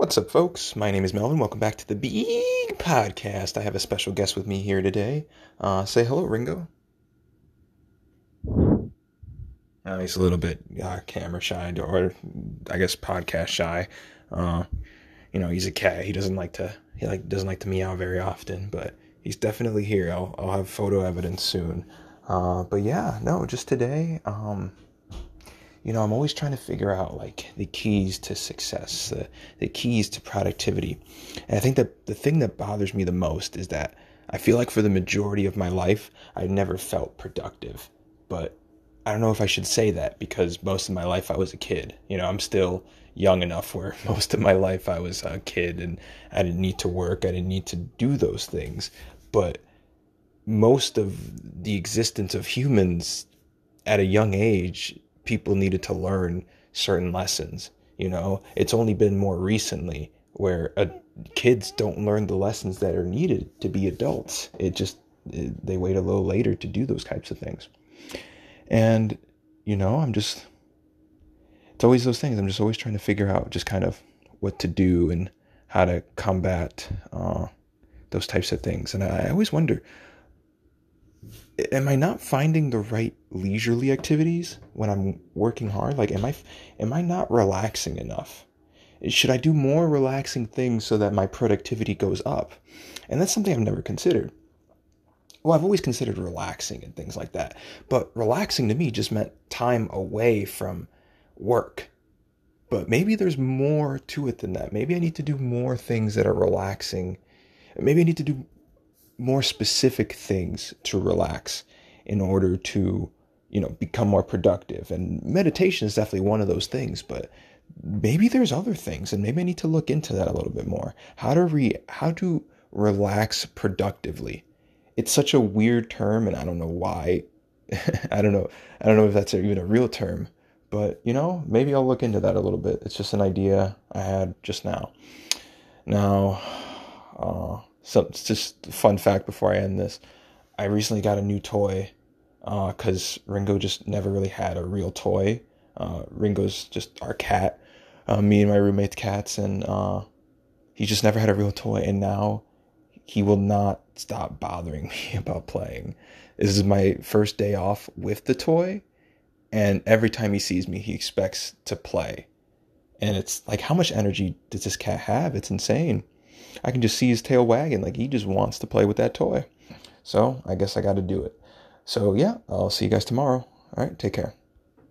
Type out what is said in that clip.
What's up, folks? My name is Melvin. Welcome back to the Big Podcast. I have a special guest with me here today. Uh, say hello, Ringo. Uh, he's a little bit uh, camera shy, or I guess podcast shy. Uh, you know, he's a cat. He doesn't like to he like doesn't like to meow very often, but he's definitely here. I'll I'll have photo evidence soon. Uh, but yeah, no, just today. Um, you know, I'm always trying to figure out like the keys to success, the, the keys to productivity. And I think that the thing that bothers me the most is that I feel like for the majority of my life, I've never felt productive. But I don't know if I should say that because most of my life I was a kid. You know, I'm still young enough where most of my life I was a kid and I didn't need to work, I didn't need to do those things. But most of the existence of humans at a young age people needed to learn certain lessons. You know, it's only been more recently where uh, kids don't learn the lessons that are needed to be adults. It just it, they wait a little later to do those types of things. And you know, I'm just it's always those things. I'm just always trying to figure out just kind of what to do and how to combat uh, those types of things. And I, I always wonder am I not finding the right leisurely activities when I'm working hard? Like, am I, am I not relaxing enough? Should I do more relaxing things so that my productivity goes up? And that's something I've never considered. Well, I've always considered relaxing and things like that, but relaxing to me just meant time away from work. But maybe there's more to it than that. Maybe I need to do more things that are relaxing. Maybe I need to do more specific things to relax in order to you know become more productive. And meditation is definitely one of those things but maybe there's other things and maybe i need to look into that a little bit more. How to re how to relax productively. It's such a weird term and i don't know why. I don't know i don't know if that's even a real term but you know maybe i'll look into that a little bit. It's just an idea i had just now. Now uh so it's just a fun fact before I end this. I recently got a new toy because uh, Ringo just never really had a real toy. Uh, Ringo's just our cat, uh, me and my roommate's cats, and uh, he just never had a real toy. And now he will not stop bothering me about playing. This is my first day off with the toy, and every time he sees me, he expects to play. And it's like, how much energy does this cat have? It's insane. I can just see his tail wagging like he just wants to play with that toy. So I guess I got to do it. So yeah, I'll see you guys tomorrow. All right, take care.